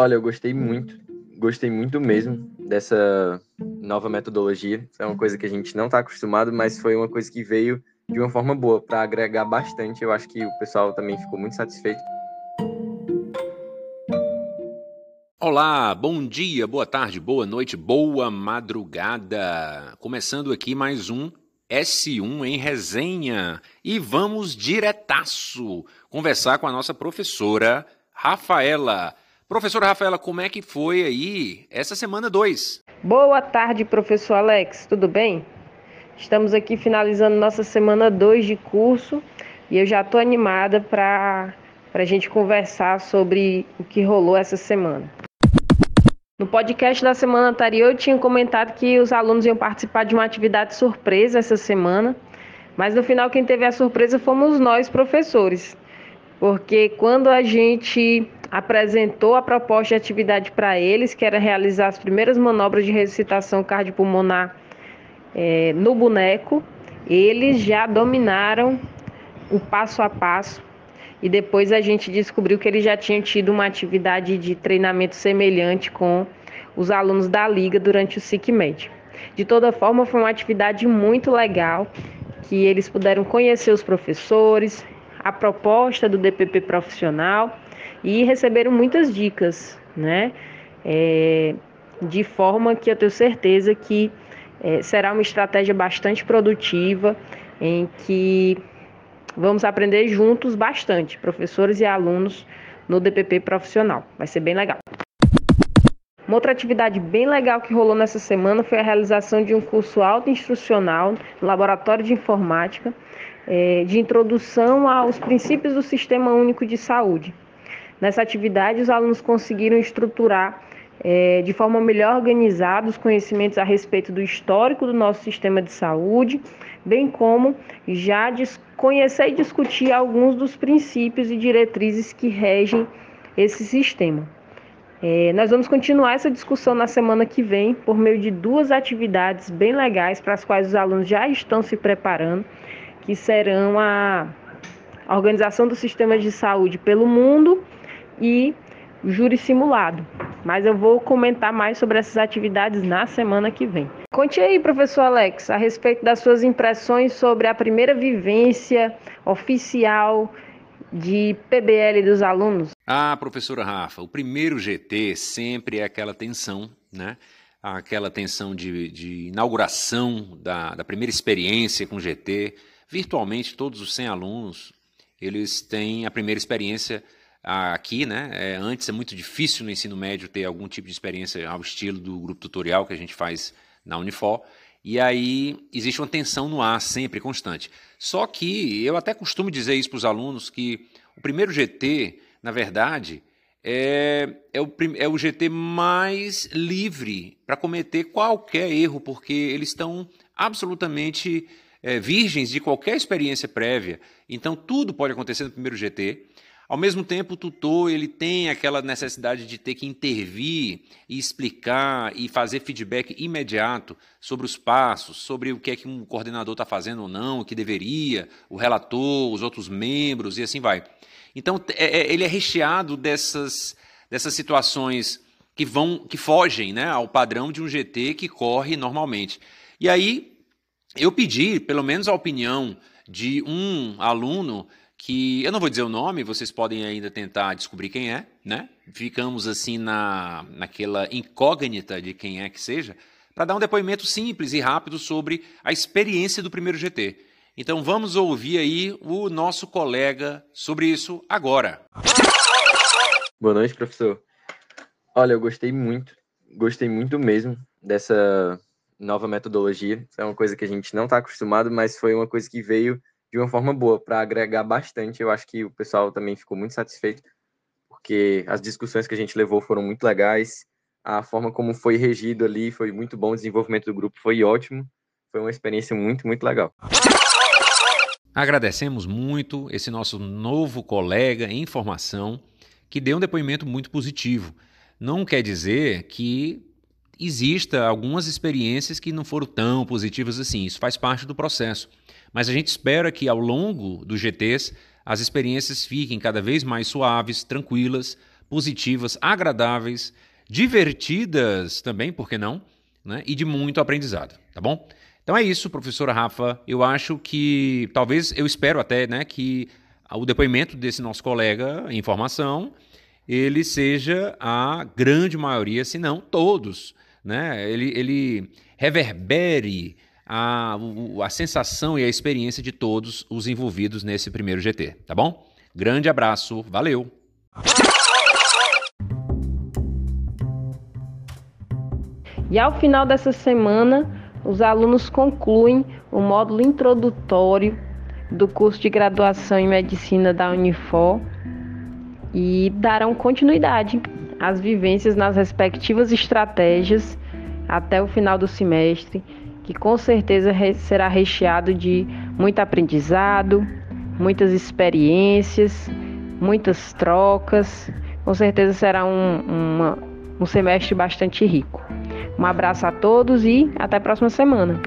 Olha, eu gostei muito, gostei muito mesmo dessa nova metodologia. É uma coisa que a gente não está acostumado, mas foi uma coisa que veio de uma forma boa para agregar bastante. Eu acho que o pessoal também ficou muito satisfeito. Olá, bom dia, boa tarde, boa noite, boa madrugada. Começando aqui mais um S1 em resenha e vamos diretaço conversar com a nossa professora Rafaela. Professora Rafaela, como é que foi aí essa semana 2? Boa tarde, professor Alex, tudo bem? Estamos aqui finalizando nossa semana 2 de curso e eu já estou animada para a gente conversar sobre o que rolou essa semana. No podcast da semana anterior, eu tinha comentado que os alunos iam participar de uma atividade surpresa essa semana, mas no final quem teve a surpresa fomos nós, professores. Porque quando a gente apresentou a proposta de atividade para eles, que era realizar as primeiras manobras de ressuscitação cardiopulmonar é, no boneco, eles já dominaram o passo a passo e depois a gente descobriu que eles já tinham tido uma atividade de treinamento semelhante com os alunos da liga durante o SICMED. De toda forma, foi uma atividade muito legal que eles puderam conhecer os professores, a proposta do DPP profissional e receberam muitas dicas, né? É, de forma que eu tenho certeza que é, será uma estratégia bastante produtiva em que Vamos aprender juntos bastante, professores e alunos, no DPP profissional. Vai ser bem legal. Uma outra atividade bem legal que rolou nessa semana foi a realização de um curso auto-instrucional no Laboratório de Informática, é, de introdução aos princípios do Sistema Único de Saúde. Nessa atividade, os alunos conseguiram estruturar é, de forma melhor organizada os conhecimentos a respeito do histórico do nosso sistema de saúde, bem como já conhecer e discutir alguns dos princípios e diretrizes que regem esse sistema. É, nós vamos continuar essa discussão na semana que vem por meio de duas atividades bem legais para as quais os alunos já estão se preparando, que serão a organização do sistema de saúde pelo mundo e júri simulado. Mas eu vou comentar mais sobre essas atividades na semana que vem. Conte aí, professor Alex, a respeito das suas impressões sobre a primeira vivência oficial de PBL dos alunos. Ah, professora Rafa, o primeiro GT sempre é aquela tensão, né? Aquela tensão de, de inauguração da, da primeira experiência com GT. Virtualmente, todos os 100 alunos, eles têm a primeira experiência aqui, né? É, antes é muito difícil no ensino médio ter algum tipo de experiência ao estilo do grupo tutorial que a gente faz na Unifor. E aí existe uma tensão no ar sempre constante. Só que eu até costumo dizer isso para os alunos que o primeiro GT, na verdade, é, é, o, é o GT mais livre para cometer qualquer erro, porque eles estão absolutamente é, virgens de qualquer experiência prévia. Então tudo pode acontecer no primeiro GT. Ao mesmo tempo, o tutor ele tem aquela necessidade de ter que intervir e explicar e fazer feedback imediato sobre os passos, sobre o que é que um coordenador está fazendo ou não, o que deveria, o relator, os outros membros e assim vai. Então, é, é, ele é recheado dessas, dessas situações que vão, que fogem né, ao padrão de um GT que corre normalmente. E aí, eu pedi, pelo menos, a opinião de um aluno que eu não vou dizer o nome, vocês podem ainda tentar descobrir quem é, né? Ficamos assim na, naquela incógnita de quem é que seja, para dar um depoimento simples e rápido sobre a experiência do primeiro GT. Então vamos ouvir aí o nosso colega sobre isso agora. Boa noite, professor. Olha, eu gostei muito, gostei muito mesmo dessa nova metodologia. É uma coisa que a gente não está acostumado, mas foi uma coisa que veio de uma forma boa, para agregar bastante. Eu acho que o pessoal também ficou muito satisfeito, porque as discussões que a gente levou foram muito legais, a forma como foi regido ali foi muito bom, o desenvolvimento do grupo foi ótimo, foi uma experiência muito, muito legal. Agradecemos muito esse nosso novo colega em formação, que deu um depoimento muito positivo. Não quer dizer que exista algumas experiências que não foram tão positivas assim, isso faz parte do processo. Mas a gente espera que ao longo dos GTs as experiências fiquem cada vez mais suaves, tranquilas, positivas, agradáveis, divertidas também, por que não? Né? E de muito aprendizado, tá bom? Então é isso, professora Rafa. Eu acho que, talvez, eu espero até né, que o depoimento desse nosso colega em formação ele seja a grande maioria, se não todos, né? ele, ele reverbere a, a sensação e a experiência de todos os envolvidos nesse primeiro GT, tá bom? Grande abraço, valeu! E ao final dessa semana, os alunos concluem o módulo introdutório do curso de graduação em medicina da Unifor e darão continuidade às vivências nas respectivas estratégias até o final do semestre, que com certeza será recheado de muito aprendizado, muitas experiências, muitas trocas. Com certeza será um, uma, um semestre bastante rico. Um abraço a todos e até a próxima semana.